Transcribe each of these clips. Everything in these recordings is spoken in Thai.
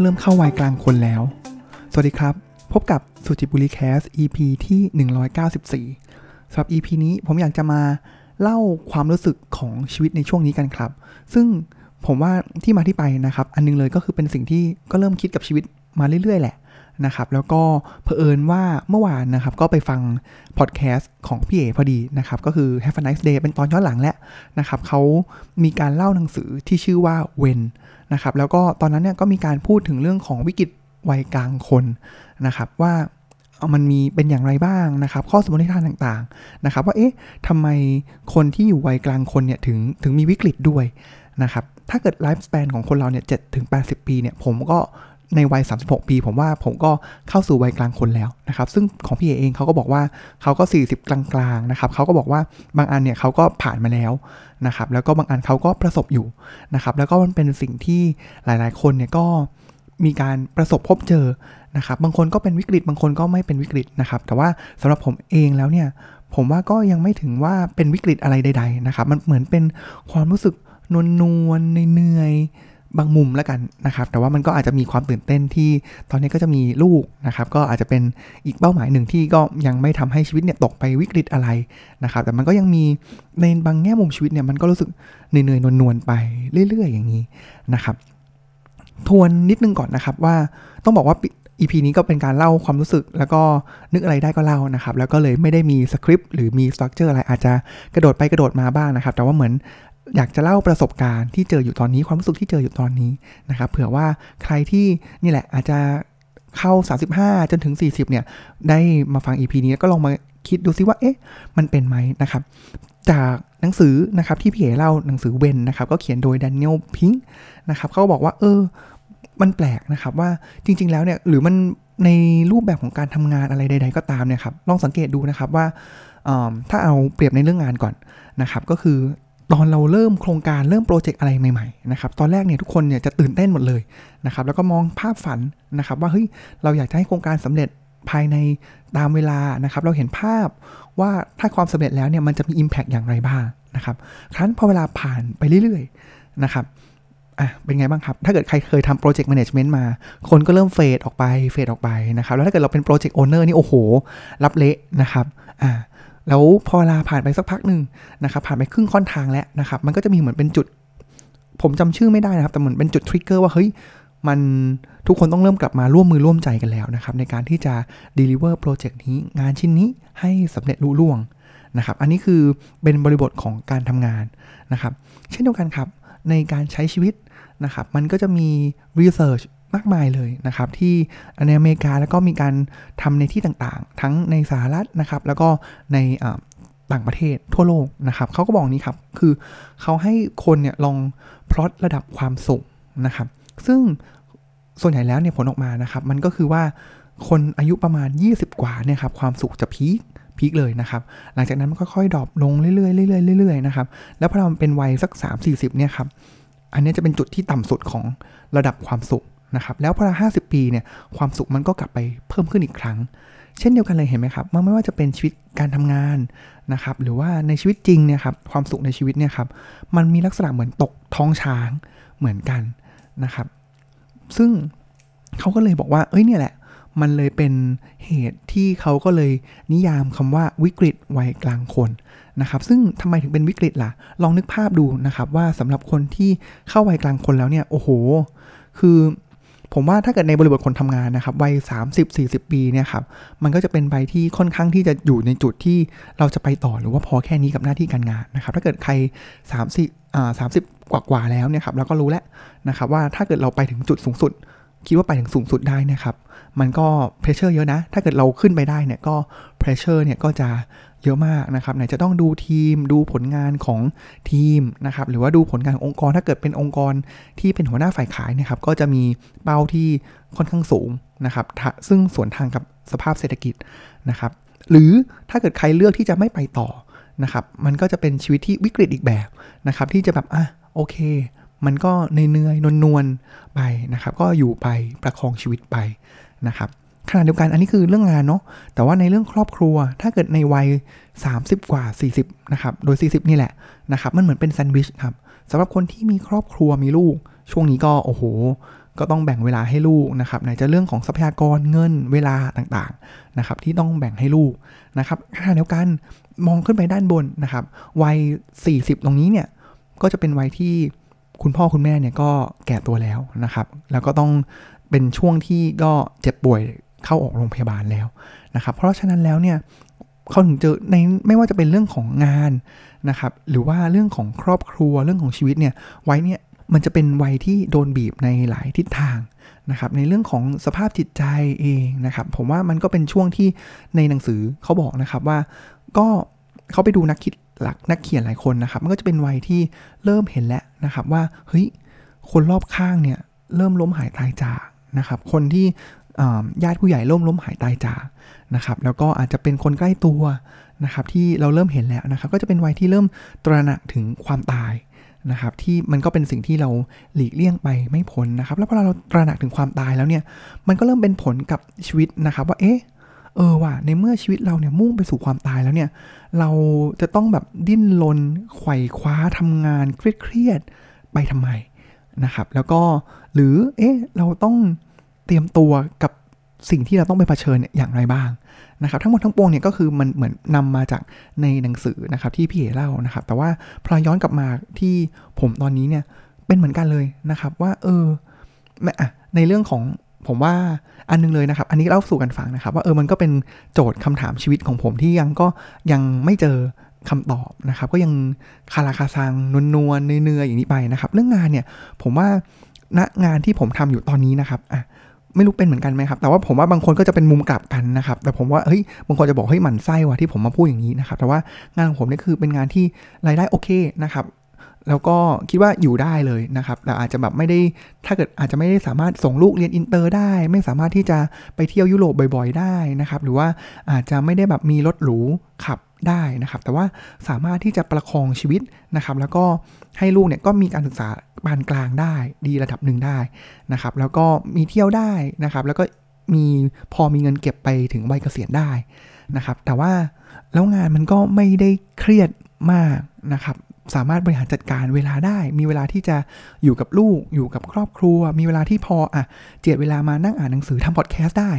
เมื่อเริ่มเข้าวัยกลางคนแล้ว สวัสดีครับ พบกับสุจิปุลิ Cast EP ที่ 194สำหรับ EP นี้ผมอยากจะมาเล่าความรู้สึกของชีวิตในช่วงนี้กันครับ ซึ่งผมว่าที่มาที่ไปนะครับ อันนึงเลยก็คือเป็นสิ่งที่ก็เริ่มคิดกับชีวิตมาเรื่อยๆ แหละ นะครับ แล้วก็เผอิญว่าเมื่อวานนะครับ ก็ไปฟังพอดแคสต์ของพี่เอ๋พอดีนะครับ ก็คือ Have a nice day เป็นตอนย้อนหลังแหละนะครับ เขามีการเล่าหนังสือที่ชื่อว่า When นะครับ แล้วก็ตอนนั้นเนี่ยก็มีการพูดถึงเรื่องของวิกฤตวัยกลางคนนะครับว่ามันมีเป็นอย่างไรบ้างนะครับ ข้อสมมติฐานต่างๆนะครับ ว่าเอ๊ะทำไมคนที่อยู่วัยกลางคนเนี่ยถึงถึงมีวิกฤตด้วยนะครับถ้าเกิดไลฟ์สเปนของคนเราเนี่ยเจ็ดถึงแปดสิบปีเนี่ยผมก็ ในวัย 36 ปี ผมว่าผมก็เข้าสู่วัยกลางคนแล้วนะครับ ซึ่งของพี่เอเองเขาก็บอกว่าเขาก็ 40 กลางๆนะครับเขาก็บอกว่าบางอันเนี่ยเขาก็ผ่านมาแล้วนะครับ แล้วก็บางอันเขาก็ประสบอยู่นะครับ แล้วก็มันเป็นสิ่งที่หลายๆ คนเนี่ยก็มีการประสบพบเจอนะครับ บางคนก็เป็นวิกฤต บางคนก็ไม่เป็นวิกฤตนะครับ แต่ว่าสำหรับผมเองแล้วเนี่ย ผมว่าก็ยังไม่ถึงว่าเป็นวิกฤตอะไรใด ๆ นะครับ มันเหมือนเป็นความรู้สึกนวลนวลเหนื่อย บางมุมแล้วกันนะครับ แต่ว่ามันก็อาจจะมีความตื่นเต้นที่ตอนนี้ก็จะมีลูกนะครับ ก็อาจจะเป็นอีกเป้าหมายหนึ่งที่ก็ยังไม่ทำให้ชีวิตเนี่ยตกไปวิกฤตอะไรนะครับ แต่มันก็ยังมีในบางแง่มุมชีวิตเนี่ยมันก็รู้สึกเหนื่อยๆนวลๆไปเรื่อย ๆ อย่างนี้นะครับ ทวนนิดนึงก่อนนะครับว่าต้องบอกว่า EP นี้ก็เป็นการเล่าความรู้สึกแล้วก็นึกอะไรได้ก็เล่านะครับ แล้วก็เลยไม่ได้มีสคริปต์หรือมีสตรัคเจอร์อะไรอาจจะกระโดดไปกระโดดมาบ้างนะครับ แต่ว่าเหมือน อยากจะเล่าประสบการณ์ที่เจออยู่ตอนนี้ความรู้สึกที่เจออยู่ตอนนี้นะครับเผื่อว่าใครที่นี่แหละอาจจะเข้า 35 จนถึง 40 เนี่ย ได้มาฟัง EP นี้ก็ลองมาคิดดูซิว่า เอ๊ะ มันเป็นไหมนะครับ จากหนังสือนะครับที่พี่เอ๋เล่าหนังสือเวนนะครับ ก็เขียนโดยแดเนียลพิงค์นะครับเขาบอกว่า เออ มันแปลกนะครับว่าจริง ๆ แล้วเนี่ย หรือมันในรูปแบบของการทำงานอะไรใด ๆ ก็ตามเนี่ยครับ ลองสังเกตดูนะครับว่าถ้าเอาเปรียบในเรื่องงานก่อนนะครับ ก็คือ ตอนเราเริ่มโครงการเริ่มโปรเจกต์อะไรใหม่ๆนะครับตอนแรกเนี่ยทุกคนเนี่ยจะตื่นเต้นหมดเลยนะครับแล้วก็มองภาพฝันนะครับว่าเฮ้ยเราอยากจะให้โครงการสำเร็จภายในตามเวลานะครับเราเห็นภาพว่าถ้าความสำเร็จแล้วเนี่ยมันจะมี Impact อย่างไรบ้างนะครับครั้นพอเวลาผ่านไปเรื่อยๆนะครับอะเป็นไงบ้างครับ ถ้าเกิดใครเคยทำ project management มา คนก็เริ่ม fade ออกไป fade ออกไปนะครับ แล้วถ้าเกิดเราเป็น project owner นี่ โอ้โห รับเละนะครับ อ่า แล้วพอเวลาผ่านไปสักพักหนึ่งนะครับผ่านไปครึ่งค่อนทางแล้วนะครับมันก็จะมีเหมือนเป็นจุด ผมจำชื่อไม่ได้นะครับ แต่เหมือนเป็นจุดทริกเกอร์ว่าเฮ้ยมันทุกคนต้องเริ่มกลับมาร่วมมือร่วมใจกันแล้วนะครับ ในการที่จะ deliver โปรเจกต์นี้งานชิ้นนี้ให้สำเร็จรุ่ล่วงนะครับ อันนี้คือเป็นบริบทของการทำงานนะครับ เช่นเดียวกันครับในการใช้ชีวิตนะครับ มันก็จะมี research มากมายเลยนะครับ ที่ในอเมริกาแล้วก็มีการทำในที่ต่างๆ ทั้งในสหรัฐนะครับ แล้วก็ในต่างประเทศทั่วโลกนะครับเขาก็บอกนี้ครับ คือเขาให้คนเนี่ยลองพลอตระดับความสุขนะครับ ซึ่งส่วนใหญ่แล้วเนี่ยผลออกมานะครับ มันก็คือว่าคนอายุประมาณ 20 กว่าเนี่ยครับความสุขจะพีคพีคเลยนะครับ หลังจากนั้นมันค่อยๆดรอปลงเรื่อยๆเรื่อยๆเรื่อยๆนะครับ แล้วพอเราเป็นวัยสัก 3-40เนี่ยครับ อันนี้จะเป็นจุดที่ต่ำสุดของระดับความสุข นะครับแล้วพอห้าสิบปีเนี่ยความสุขมันก็กลับไปเพิ่มขึ้นอีกครั้ง เช่นเดียวกันเลยเห็นไหมครับมันไม่ว่าจะเป็นชีวิตการทำงานนะครับหรือว่าในชีวิตจริงเนี่ยครับความสุขในชีวิตเนี่ยครับมันมีลักษณะเหมือนตกท้องช้างเหมือนกันนะครับ ซึ่งเขาก็เลยบอกว่าเอ้ยเนี่ยแหละ มันเลยเป็นเหตุที่เขาก็เลยนิยามคำว่าวิกฤตวัยกลางคนนะครับซึ่งทำไมถึงเป็นวิกฤตล่ะ ลองนึกภาพดูนะครับว่าสำหรับคนที่เข้าวัยกลางคนแล้วเนี่ย โอ้โห คือ ผมว่าถ้าเกิดในบริบทคนทำงานนะครับวัย30-40 ปีเนี่ยครับมันก็จะเป็นวัยที่ค่อนข้างที่จะอยู่ในจุดที่เราจะไปต่อหรือว่าพอแค่นี้กับหน้าที่การงานนะครับ ถ้าเกิดใคร30อ่า30กว่ากว่าแล้วเนี่ยครับเราก็รู้แล้วนะครับว่าถ้าเกิดเราไปถึงจุดสูงสุด คิดว่าไปถึงสูงสุดได้นะครับ มันก็ pressure เยอะนะ ถ้าเกิดเราขึ้นไปได้เนี่ยก็เพรสเชอร์เนี่ยก็จะ เยอะมากนะครับไหนจะต้องดูทีมดูผลงานของทีมนะครับหรือว่าดูผลงานขององค์กรถ้าเกิดเป็นองค์กรที่เป็นหัวหน้าฝ่ายขายนะครับก็จะมีเป้าที่ค่อนข้างสูงนะครับซึ่งสวนทางกับสภาพเศรษฐกิจนะครับหรือถ้าเกิดใครเลือกที่จะไม่ไปต่อนะครับมันก็จะเป็นชีวิตที่วิกฤตอีกแบบนะครับที่จะแบบอะโอเค มันก็เนื่อยๆนวลๆไปนะครับก็อยู่ไปประคองชีวิตไปนะครับ ขณะเดียวกันอันนี้คือเรื่องงานเนาะแต่ว่าในเรื่องครอบครัว ถ้าเกิดในวัย 30 กว่า 40 นะครับ โดย 40 นี่แหละนะครับมันเหมือนเป็นแซนด์วิชครับสำหรับคนที่มีครอบครัวมีลูก ช่วงนี้ก็โอ้โห ก็ต้องแบ่งเวลาให้ลูกนะครับไหนจะเรื่องของทรัพยากรเงินเวลาต่างๆนะครับที่ต้องแบ่งให้ลูกนะครับขณะเดียวกันมองขึ้นไปด้านบนนะครับวัย 40 ตรงนี้เนี่ยก็จะเป็นวัยที่คุณพ่อคุณแม่เนี่ยก็แก่ตัวแล้วนะครับ แล้วก็ต้องเป็นช่วงที่ก็เจ็บป่วย เข้าออกโรงพยาบาลแล้วนะครับ เพราะฉะนั้นแล้วเนี่ยเขาถึงเจอในไม่ว่าจะเป็นเรื่องของงานนะครับหรือว่าเรื่องของครอบครัวเรื่องของชีวิตเนี่ยไว้เนี่ยมันจะเป็นวัยที่โดนบีบในหลายทิศทางนะครับในเรื่องของสภาพจิตใจเองนะครับผมว่ามันก็เป็นช่วงที่ในหนังสือเขาบอกนะครับว่าก็เขาไปดูนักคิดหลักนักเขียนหลายคนนะครับ มันก็จะเป็นวัยที่เริ่มเห็นแล้วนะครับว่าเฮ้ยคนรอบข้างเนี่ยเริ่มล้มหายตายจากนะครับคนที่ ญาติผู้ใหญ่ล้มล้มหายตายจากนะครับ แล้วก็อาจจะเป็นคนใกล้ตัวนะครับที่เราเริ่มเห็นแล้วนะครับ ก็จะเป็นวัยที่เริ่มตระหนักถึงความตายนะครับที่มันก็เป็นสิ่งที่เราหลีกเลี่ยงไปไม่พ้นนะครับ แล้วพอเราตระหนักถึงความตายแล้วเนี่ยมันก็เริ่มเป็นผลกับชีวิตนะครับ ว่าเอ๊ะเออว่ะในเมื่อชีวิตเราเนี่ยมุ่งไปสู่ความตายแล้วเนี่ยเราจะต้องแบบดิ้นรนไขว่คว้าทำงานเครียดๆไปทำไมนะครับ แล้วก็หรือเอ๊ะเราต้อง เตรียมตัวกับสิ่งที่เราต้องไปเผชิญอย่างไรบ้างนะครับทั้งหมดทั้งปวงเนี่ยก็คือมันเหมือนนำมาจากในหนังสือนะครับที่พี่เอเล่านะครับ แต่ว่าพอย้อนกลับมาที่ผมตอนนี้เนี่ยเป็นเหมือนกันเลยนะครับว่าเออในเรื่องของผมว่าอันนึงเลยนะครับ อันนี้เล่าสู่กันฟังนะครับ ว่าเออมันก็เป็นโจทย์คำถามชีวิตของผมที่ยังก็ยังไม่เจอคำตอบนะครับ ก็ยังคาราคาซังนวลนวลเนื้อๆอย่างนี้ไปนะครับ เรื่องงานเนี่ยผมว่าณงานที่ผมทำอยู่ตอนนี้นะครับอะ ไม่รู้เป็นเหมือนกันไหมครับ แต่ว่าผมว่าบางคนก็จะเป็นมุมกลับกันนะครับ แต่ผมว่าเฮ้ยบางคนจะบอกเฮ้ยหมันไส้ว่ะที่ผมมาพูดอย่างนี้นะครับ แต่ว่างานของผมนี่คือเป็นงานที่รายได้โอเคนะครับ แล้วก็คิดว่าอยู่ได้เลยนะครับ แต่อาจจะแบบไม่ได้ถ้าเกิดอาจจะไม่ได้สามารถส่งลูกเรียนอินเตอร์ได้ ไม่สามารถที่จะไปเที่ยวยุโรปบ่อย ๆ ได้นะครับ หรือว่าอาจจะไม่ได้แบบมีรถหรูขับ ได้นะครับแต่ว่าสามารถที่จะประคองชีวิตนะครับ แล้วก็ให้ลูกเนี่ยก็มีการศึกษาปานกลางได้ดีระดับหนึ่งได้นะครับ แล้วก็มีเที่ยวได้นะครับ แล้วก็มีพอมีเงินเก็บไปถึงวัยเกษียณได้นะครับ แต่ว่าแล้วงานมันก็ไม่ได้เครียดมากนะครับ สามารถบริหารจัดการเวลาได้ มีเวลาที่จะอยู่กับลูกอยู่กับครอบครัว มีเวลาที่พออะเจียดเวลามานั่งอ่านหนังสือทำพอดแคสต์ได้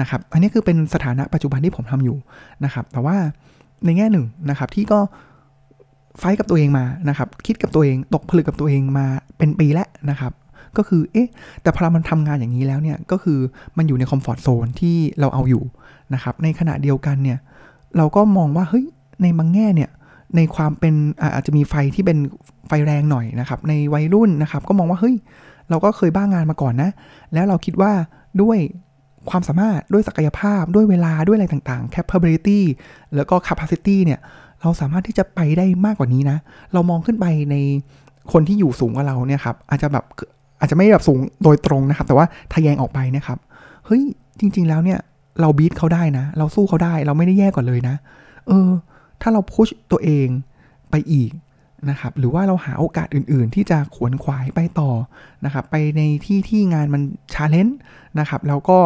นะครับ อันนี้คือเป็นสถานะปัจจุบันที่ผมทำอยู่นะครับ แต่ว่า ในแง่หนึ่งนะครับ ที่ก็ไฟกับตัวเองมานะครับ คิดกับตัวเองตกผลึกกับตัวเองมาเป็นปีแล้วนะครับก็คือ เอ๊ะ แต่พอมันทำงานอย่างนี้แล้วเนี่ย ก็คือมันอยู่ในคอมฟอร์ทโซนที่เราเอาอยู่นะครับ ในขณะเดียวกันเนี่ย เราก็มองว่า เฮ้ย ในบางแง่เนี่ย ในความเป็นอาจจะมีไฟที่เป็นไฟแรงหน่อยนะครับ ในวัยรุ่นนะครับ ก็มองว่า เฮ้ย เราก็เคยบ้างงานมาก่อนนะ แล้วเราคิดว่าด้วย ความสามารถด้วยศักยภาพด้วยเวลาด้วยอะไรต่างๆ capability แล้วก็ capacity เนี่ยเราสามารถที่จะไปได้มากกว่านี้นะ เรามองขึ้นไปในคนที่อยู่สูงกว่าเราเนี่ยครับอาจจะแบบอาจจะไม่แบบสูงโดยตรงนะครับ แต่ว่าทะแยงออกไปนะครับเฮ้ยจริง ๆ แล้วเนี่ยเราบีทเขาได้นะ เราสู้เขาได้ เราไม่ได้แย่กว่าเลยนะ เออ ถ้าเราพุชตัวเองไปอีก นะครับหรือว่าเราหาโอกาสอื่นๆ ที่จะขวนขวายไปต่อนะครับไปในที่ที่งานมันชาเลนจ์นะครับแล้วก็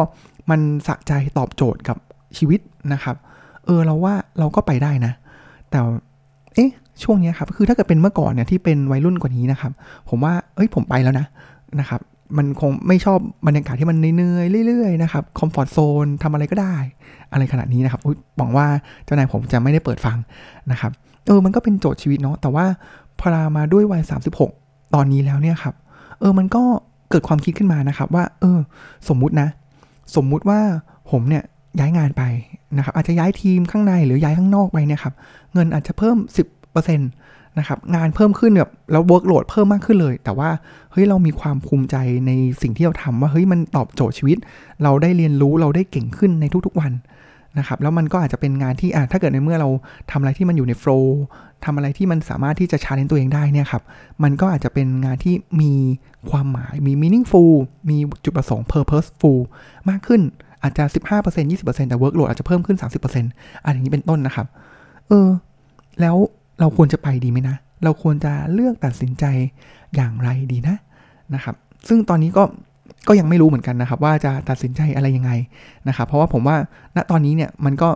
มันสะใจตอบโจทย์กับชีวิตนะครับเออเราว่าเราก็ไปได้นะ แต่เอ๊ะช่วงนี้ครับคือถ้าเกิดเป็นเมื่อก่อนเนี่ยที่เป็นวัยรุ่นกว่านี้นะครับ ผมว่าเอ้ยผมไปแล้วนะนะครับมันคงไม่ชอบบรรยากาศที่มันเหนื่อยๆเรื่อยๆนะครับคอมฟอร์ทโซนทำอะไรก็ได้ อะไรขนาดนี้นะครับหวังว่าเจ้านายผมจะไม่ได้เปิดฟังนะครับ เออมันก็เป็นโจทย์ชีวิตเนาะแต่ว่าพอมาด้วยวัย 36 ตอนนี้แล้วเนี่ยครับ เออมันก็เกิดความคิดขึ้นมานะครับ ว่า เออ สมมุตินะ สมมุติว่าผมเนี่ยย้ายงานไปนะครับ อาจจะย้ายทีมข้างในหรือย้ายข้างนอกไปเนี่ยครับ เงินอาจจะเพิ่ม 10%นะครับ งานเพิ่มขึ้นแบบแล้ว workload เพิ่มมากขึ้นเลย แต่ว่าเฮ้ยเรามีความภูมิใจในสิ่งที่เราทำว่าเฮ้ยมันตอบโจทย์ชีวิต เราได้เรียนรู้เราได้เก่งขึ้นในทุกๆวัน นะครับแล้วมันก็อาจจะเป็นงานที่อะถ้าเกิดในเมื่อเราทำอะไรที่มันอยู่ใน flow ทำอะไรที่มันสามารถที่จะ challenge ตัวเองได้เนี่ยครับมันก็อาจจะเป็นงานที่มีความหมายมี meaningful มีจุดประสงค์ purposeful มากขึ้นอาจจะ 15% 20%แต่ workload อาจจะเพิ่มขึ้น 30%อะไรอย่างนี้เป็นต้นนะครับ เออ แล้วเราควรจะไปดีไหมนะ เราควรจะเลือกตัดสินใจอย่างไรดีนะนะครับ ซึ่งตอนนี้ก็ ก็ยังไม่รู้เหมือนกันนะครับ ว่าจะตัดสินใจอะไรยังไงนะครับ เพราะว่าผมว่าณตอนนี้เนี่ยมันก็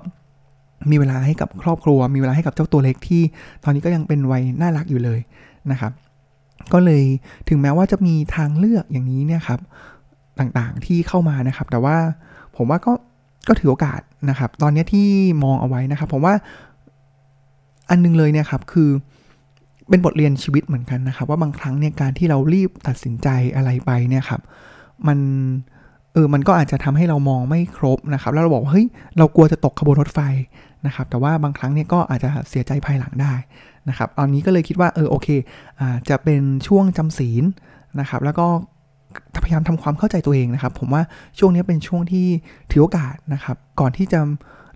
มีเวลาให้กับครอบครัว มีเวลาให้กับเจ้าตัวเล็กที่ ตอนนี้ก็ยังเป็นวัยน่ารักอยู่เลยนะครับ ก็เลยถึงแม้ว่าจะมีทางเลือกอย่างนี้เนี่ยครับต่างๆที่เข้ามานะครับ แต่ว่าผมว่าก็ก็ถือโอกาสนะครับ ตอนนี้ที่มองเอาไว้นะครับ ผมว่าอันนึงเลยเนี่ยครับคือเป็นบทเรียนชีวิตเหมือนกันนะครับ ว่าบางครั้งเนี่ยการที่เรารีบตัดสินใจอะไรไปเนี่ยครับ มันเออมันก็อาจจะทำให้เรามองไม่ครบนะครับ แล้วเราบอกเฮ้ยเรากลัวจะตกขบวนรถไฟนะครับ แต่ว่าบางครั้งเนี่ยก็อาจจะเสียใจภายหลังได้นะครับตอนนี้ก็เลยคิดว่าเออโอเคอ่าจะเป็นช่วงจำศีลนะครับ แล้วก็พยายามทำความเข้าใจตัวเองนะครับ ผมว่าช่วงนี้เป็นช่วงที่ถือโอกาสนะครับ ก่อนที่จะ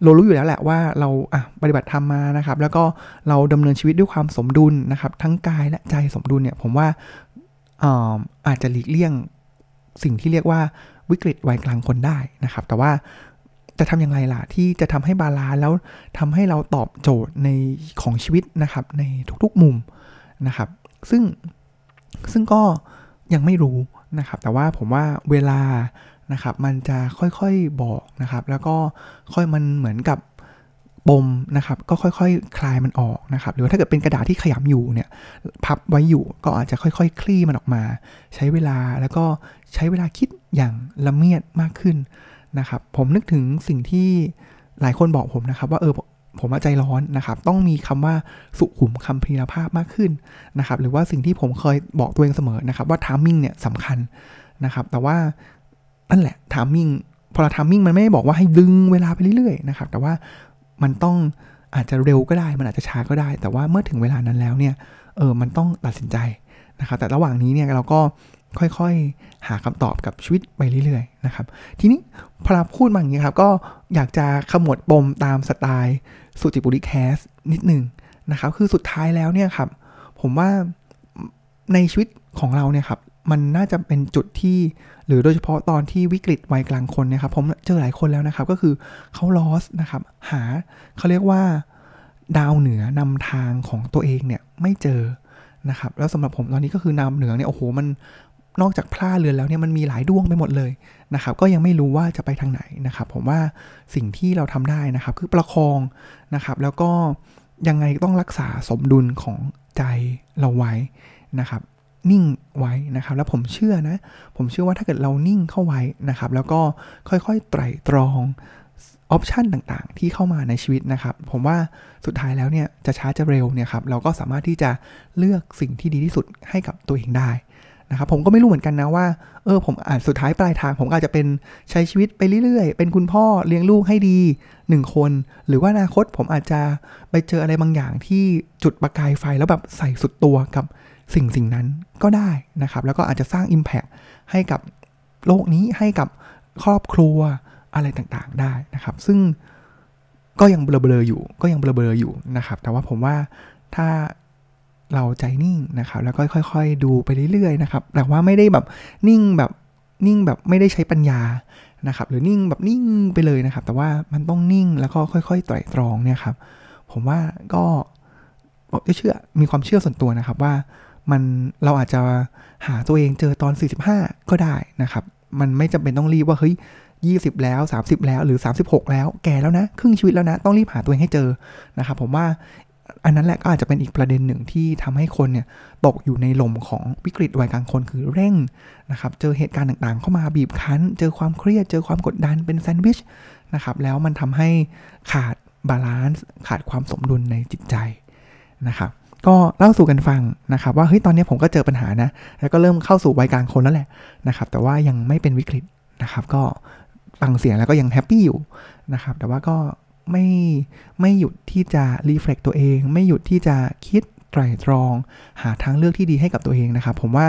เรารู้อยู่แล้วแหละว่าเราอะปฏิบัติธรรมมานะครับ แล้วก็เราดำเนินชีวิตด้วยความสมดุลนะครับ ทั้งกายและใจสมดุลเนี่ยผมว่าอาอาจจะหลีกเลี่ยง สิ่งที่เรียกว่าวิกฤตวัยกลางคนได้นะครับ แต่ว่าจะทำยังไงล่ะ ที่จะทำให้บาลานแล้วทำให้เราตอบโจทย์ในของชีวิตนะครับ ในทุกๆมุมนะครับ ซึ่งซึ่งก็ยังไม่รู้นะครับ แต่ว่าผมว่าเวลานะครับ มันจะค่อยๆบอกนะครับ แล้วก็ค่อยมันเหมือนกับ ปมนะครับก็ค่อยๆคคลายมันออกนะครับหรือถ้าเกิดเป็นกระดาษที่ขยำอยู่เนี่ยพับไว้อยู่ก็อาจจะค่อยๆคลี่มันออกมา ใช้เวลาแล้วก็ใช้เวลาคิดอย่างละเมียดมากขึ้นนะครับผมนึกถึงสิ่งที่หลายคนบอกผมนะครับว่าเออผมใจร้อนนะครับ ต้องมีคำว่าสุขุมคัมภีรภาพมากขึ้นนะครับ หรือว่าสิ่งที่ผมเคยบอกตัวเองเสมอนะครับ ว่า timing เนี่ยสำคัญนะครับ แต่ว่านั่นแหละ timing พอเรา timing มันไม่ได้บอกว่าให้ดึงเวลาไปเรื่อยๆนะครับ แต่ว่า มันต้องอาจจะเร็วก็ได้ มันอาจจะช้าก็ได้ แต่ว่าเมื่อถึงเวลานั้นแล้วเนี่ย เออ มันต้องตัดสินใจนะครับ แต่ระหว่างนี้เนี่ยเราก็ค่อยๆ หาคำตอบกับชีวิตไปเรื่อยๆ นะครับ ทีนี้พอเราพูดมาอย่างนี้ครับ ก็อยากจะขมวดปมตามสไตล์สุจิบุริแคสนิดหนึ่งนะครับ คือสุดท้ายแล้วเนี่ยครับ ผมว่าในชีวิตของเราเนี่ยครับ มันน่าจะเป็นจุดที่ หรือโดยเฉพาะตอนที่วิกฤตวัยกลางคนนี่ยครับ ผมเจอหลายคนแล้วนะครับ ก็คือเขาลอสนะครับ หาเขาเรียกว่าดาวเหนือนำทางของตัวเองเนี่ยไม่เจอนะครับ แล้วสำหรับผมตอนนี้ก็คือนำเหนือเนี่ยโอ้โหมันนอกจากพลาเรือนแล้วเนี่ยมันมีหลายดวงไปหมดเลยนะครับ ก็ยังไม่รู้ว่าจะไปทางไหนนะครับ ผมว่าสิ่งที่เราทำได้นะครับ คือประคองนะครับ แล้วก็ยังไงต้องรักษาสมดุลของใจเราไว้นะครับ นิ่งไว้นะครับ แล้วผมเชื่อนะ ผมเชื่อว่าถ้าเกิดเรานิ่งเข้าไว้นะครับ แล้วก็ค่อยๆไตร่ตรองออปชันต่างๆ ที่เข้ามาในชีวิตนะครับ ผมว่าสุดท้ายแล้วเนี่ยจะช้าจะเร็วเนี่ยครับเราก็สามารถที่จะเลือกสิ่งที่ดีที่สุดให้กับตัวเองได้นะครับผมก็ไม่รู้เหมือนกันนะว่าเออผมอาจสุดท้ายปลายทาง ผมอาจจะเป็นใช้ชีวิตไปเรื่อยๆ เป็นคุณพ่อเลี้ยงลูกให้ดีหนึ่งคน หรือว่าอนาคตผมอาจจะไปเจออะไรบางอย่างที่จุดประกายไฟแล้วแบบใส่สุดตัวกับ สิ่งสิ่งนั้นก็ได้นะครับ แล้วก็อาจจะสร้าง Impact ให้กับโลกนี้ให้กับครอบครัวอะไรต่างๆได้นะครับ ซึ่งก็ยังเบลอๆอยู่ ก็ยังเบลอๆอยู่นะครับ แต่ว่าผมว่าถ้าเราใจนิ่งนะครับ แล้วก็ค่อย ๆ ดูไปเรื่อยๆนะครับ แต่ว่าไม่ได้แบบนิ่งแบบนิ่งแบบไม่ได้ใช้ปัญญานะครับ หรือนิ่งแบบนิ่งไปเลยนะครับ แต่ว่ามันต้องนิ่งแล้วก็ค่อยๆไตร่ตรองเนี่ยครับ ผมว่าก็บอกเชื่อมีความเชื่อส่วนตัวนะครับว่า มันเราอาจจะหาตัวเองเจอตอน 45 ก็ได้นะครับ มันไม่จำเป็นต้องรีบว่าเฮ้ย20 แล้ว 30 แล้วหรือ 36 แล้วแก่แล้วนะ ครึ่งชีวิตแล้วนะ ต้องรีบหาตัวเองให้เจอนะครับผมว่าอันนั้นแหละก็อาจจะเป็นอีกประเด็นหนึ่งที่ทำให้คนเนี่ยตกอยู่ในลมของวิกฤตวัยกลางคนคือเร่งนะครับ เจอเหตุการณ์ต่างๆ เข้ามาบีบคั้น เจอความเครียด เจอความกดดันเป็นแซนด์วิชนะครับแล้วมันทำให้ขาด balance ขาดความสมดุลในจิตใจนะครับ ก็เล่าสู่กันฟังนะครับว่าเฮ้ยตอนนี้ผมก็เจอปัญหานะ แล้วก็เริ่มเข้าสู่วัยกลางคนแล้วแหละนะครับ แต่ว่ายังไม่เป็นวิกฤตนะครับ ก็ฟังเสียงแล้วก็ยัง happy อยู่นะครับ แต่ว่าก็ไม่ไม่หยุดที่จะ reflect ตัวเอง ไม่หยุดที่จะคิดไตรตรอง หาทางเลือกที่ดีให้กับตัวเองนะครับ ผมว่า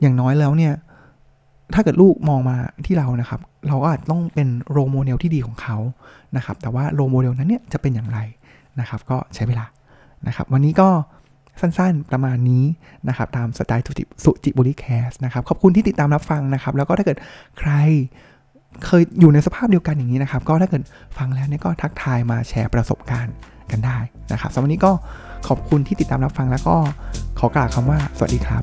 อย่างน้อยแล้วเนี่ยถ้าเกิดลูกมองมาที่เรานะครับ เราก็อาจต้องเป็น role model ที่ดีของเขานะครับ แต่ว่า role model นั้นเนี่ยจะเป็นอย่างไรนะครับ ก็ใช้เวลานะครับ วันนี้ก็ สั้นๆ ประมาณนี้นะครับตามสไตล์สุจิบุริแคสนะครับขอบคุณที่ติดตามรับฟังนะครับ แล้วก็ถ้าเกิดใครเคยอยู่ในสภาพเดียวกันอย่างนี้นะครับ ก็ถ้าเกิดฟังแล้วเนี่ยก็ทักทายมาแชร์ประสบการณ์กันได้นะครับสำหรับวันนี้ก็ขอบคุณที่ติดตามรับฟังแล้วก็ขอกล่าวคำว่าสวัสดีครับ